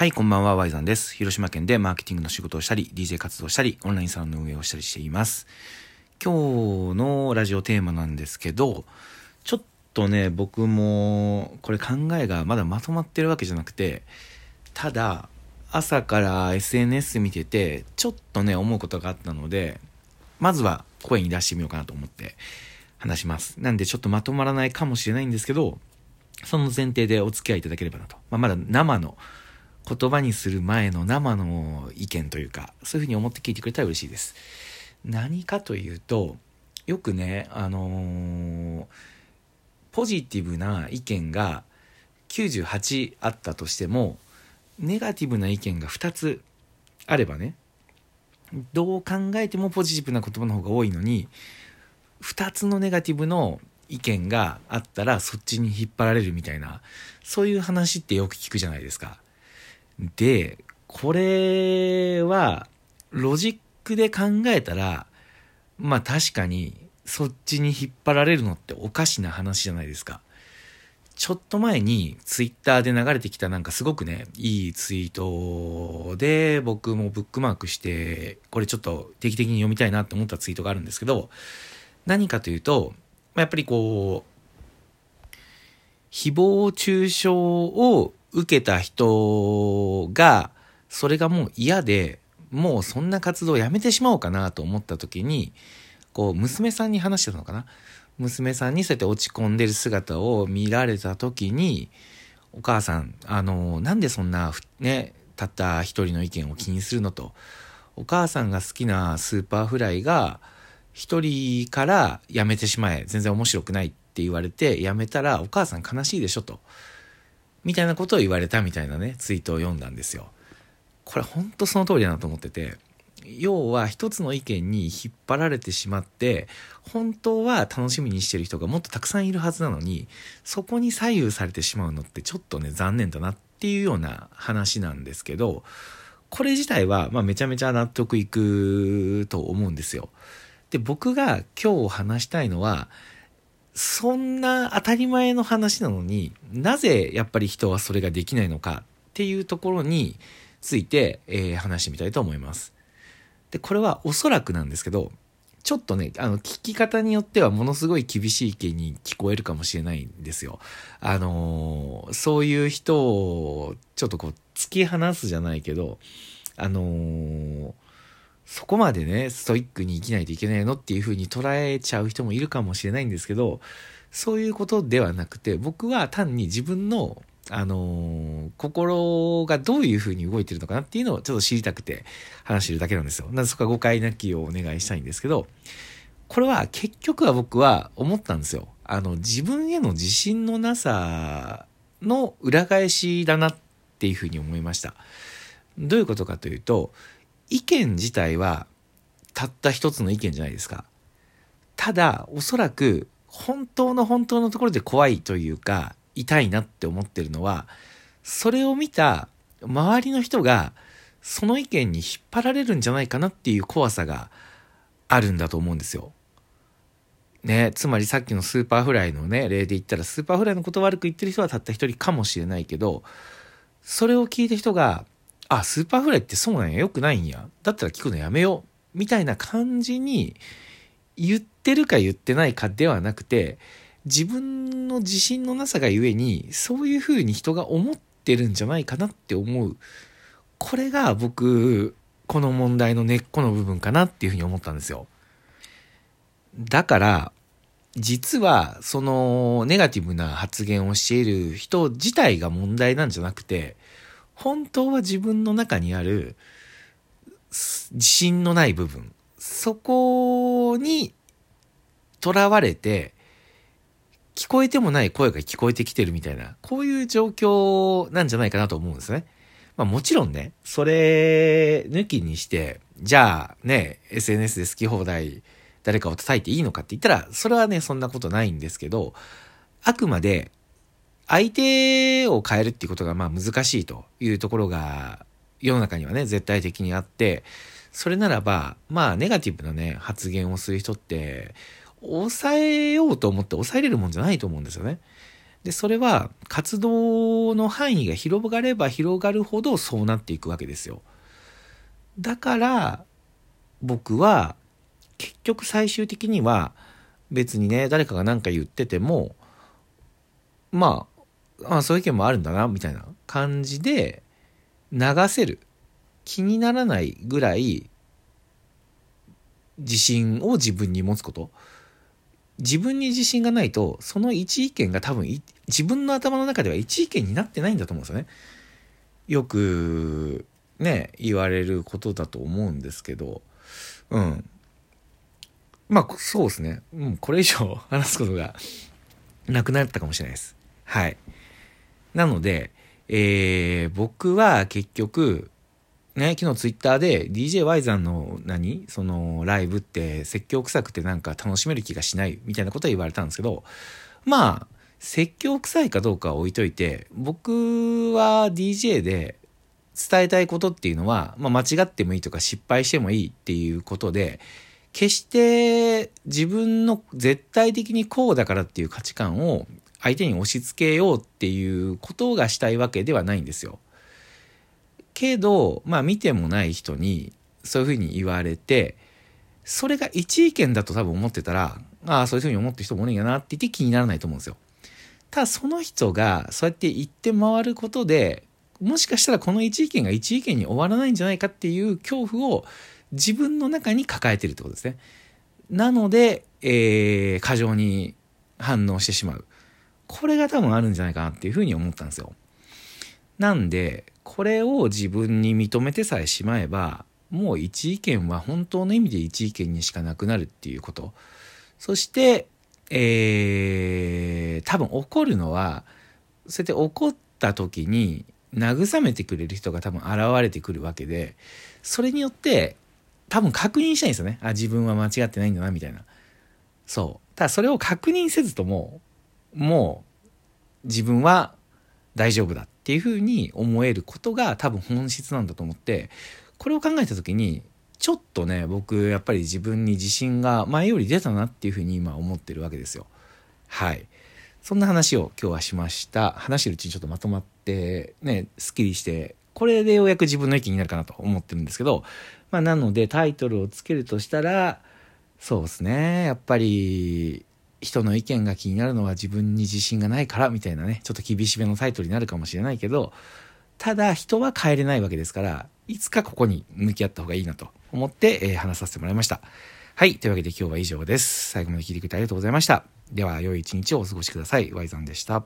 はい、こんばんは、ワイザンです。広島県でマーケティングの仕事をしたり、DJ 活動したり、オンラインサロンの運営をしたりしています。今日のラジオテーマなんですけど、ちょっとね、僕も、これ考えがまだまとまってるわけじゃなくて、ただ、朝から SNS 見てて、ちょっとね、思うことがあったので、まずは声に出してみようかなと思って話します。なんでちょっとまとまらないかもしれないんですけど、その前提でお付き合いいただければなと。まあ、まだ生の言葉にする前の生の意見というか、そういうふうに思って聞いてくれたら嬉しいです。何かというと、よくね、あのー、ポジティブな意見が98あったとしても、ネガティブな意見が2つあればね、どう考えてもポジティブな言葉の方が多いのに、2つのネガティブの意見があったらそっちに引っ張られるみたいな、そういう話ってよく聞くじゃないですか。で、これは、ロジックで考えたら、まあ確かに、そっちに引っ張られるのっておかしな話じゃないですか。ちょっと前にツイッターで流れてきたなんかすごくね、いいツイートで僕もブックマークして、これちょっと定期的に読みたいなって思ったツイートがあるんですけど、何かというと、やっぱりこう、誹謗中傷を受けた人が、それがもう嫌で、もうそんな活動をやめてしまおうかなと思った時に、こう、娘さんに話してたのかな？娘さんにそうやって落ち込んでる姿を見られた時に、お母さん、あの、なんでそんな、ね、たった一人の意見を気にするのと。お母さんが好きな Superfly が、一人からやめてしまえ。全然面白くないって言われて、やめたらお母さん悲しいでしょと。みたいなことを言われたみたいなね、ツイートを読んだんですよ。これほんとその通りだなと思ってて、要は一つの意見に引っ張られてしまって、本当は楽しみにしてる人がもっとたくさんいるはずなのに、そこに左右されてしまうのってちょっとね、残念だなっていうような話なんですけど、これ自体は、まあ、めちゃめちゃ納得いくと思うんですよ。で、僕が今日話したいのは、そんな当たり前の話なのになぜやっぱり人はそれができないのかっていうところについて、えー、話してみたいと思います。で、これはおそらくなんですけど、ちょっとね、あの、聞き方によってはものすごい厳しい意見に聞こえるかもしれないんですよ。あのー、そういう人をちょっとこう突き放すじゃないけど、あのー、そこまでね、ストイックに生きないといけないのっていう風に捉えちゃう人もいるかもしれないんですけど、そういうことではなくて、僕は単に自分の、あのー、心がどういう風に動いてるのかなっていうのをちょっと知りたくて話してるだけなんですよ。なのでそこは誤解なきをお願いしたいんですけど、これは結局は僕は思ったんですよ。あの、自分への自信のなさの裏返しだなっていう風に思いました。どういうことかというと、意見自体はたった一つの意見じゃないですか。ただ、おそらく本当の本当のところで怖いというか、痛いなって思ってるのは、それを見た周りの人がその意見に引っ張られるんじゃないかなっていう怖さがあるんだと思うんですよ。ね、つまりさっきの Superflyのね、例で言ったら、 Superflyのこと悪く言ってる人はたった一人かもしれないけど、それを聞いた人が、あ、 Superflyってそうなんや、良くないんや。だったら聞くのやめよう。みたいな感じに言ってるか言ってないかではなくて、自分の自信のなさがゆえに、そういう風に人が思ってるんじゃないかなって思う。これが僕、この問題の根っこの部分かなっていうふうに思ったんですよ。だから、実は、その、ネガティブな発言をしている人自体が問題なんじゃなくて、本当は自分の中にある自信のない部分、そこにとらわれて、聞こえてもない声が聞こえてきてるみたいな、こういう状況なんじゃないかなと思うんですね。まあもちろんね、それ抜きにして、じゃあね、SNS で好き放題誰かを叩いていいのかって言ったら、それはね、そんなことないんですけど、あくまで相手を変えるっていうことがまあ難しいというところが世の中にはね、絶対的にあって、それならば、まあネガティブなね、発言をする人って、抑えようと思って抑えれるもんじゃないと思うんですよね。で、それは活動の範囲が広がれば広がるほどそうなっていくわけですよ。だから、僕は結局最終的には別にね、誰かが何か言ってても、まあ、あそういう意見もあるんだな、みたいな感じで流せる。気にならないぐらい自信を自分に持つこと。自分に自信がないと、その一意見が多分、自分の頭の中では一意見になってないんだと思うんですよね。よく、ね、言われることだと思うんですけど、うん。まあ、そうですね。うん、これ以上話すことがなくなったかもしれないです。はい。なので、えー、僕は結局、ね、昨日ツイッターで DJY さんの何そのライブって説教臭くてなんか楽しめる気がしないみたいなことは言われたんですけど、まあ、説教臭いかどうかは置いといて、僕は DJ で伝えたいことっていうのは、まあ、間違ってもいいとか失敗してもいいっていうことで、決して自分の絶対的にこうだからっていう価値観を相手に押し付けようっていうことがしたいわけではないんですよ。けど、まあ見てもない人にそういうふうに言われて、それが一意見だと多分思ってたら、ああ、そういうふうに思ってる人もおるんやなって言って気にならないと思うんですよ。ただその人がそうやって言って回ることで、もしかしたらこの一意見が一意見に終わらないんじゃないかっていう恐怖を自分の中に抱えてるってことですね。なので、えー、過剰に反応してしまう。これが多分あるんじゃないかなっていうふうに思ったんですよ。なんで、これを自分に認めてさえしまえば、もう一意見は本当の意味で一意見にしかなくなるっていうこと。そして、えー、多分怒るのは、そうやって怒った時に慰めてくれる人が多分現れてくるわけで、それによって多分確認したいんですよね。あ、自分は間違ってないんだな、みたいな。そう。ただそれを確認せずとも、もう自分は大丈夫だっていうふうに思えることが多分本質なんだと思ってこれを考えた時にちょっとね僕やっぱり自分に自信が前より出たなっていうふうに今思ってるわけですよ。はい。そんな話を今日はしました。話してるうちにちょっとまとまってねすっきりしてこれでようやく自分の意見になるかなと思ってるんですけどまあなのでタイトルをつけるとしたらそうですね。やっぱり人の意見が気になるのは自分に自信がないからみたいなね、ちょっと厳しめのタイトルになるかもしれないけど、ただ人は変えれないわけですから、いつかここに向き合った方がいいなと思って、えー、話させてもらいました。はい。というわけで今日は以上です。最後まで聞いてくれてありがとうございました。では、良い一日をお過ごしください。Y さんでした。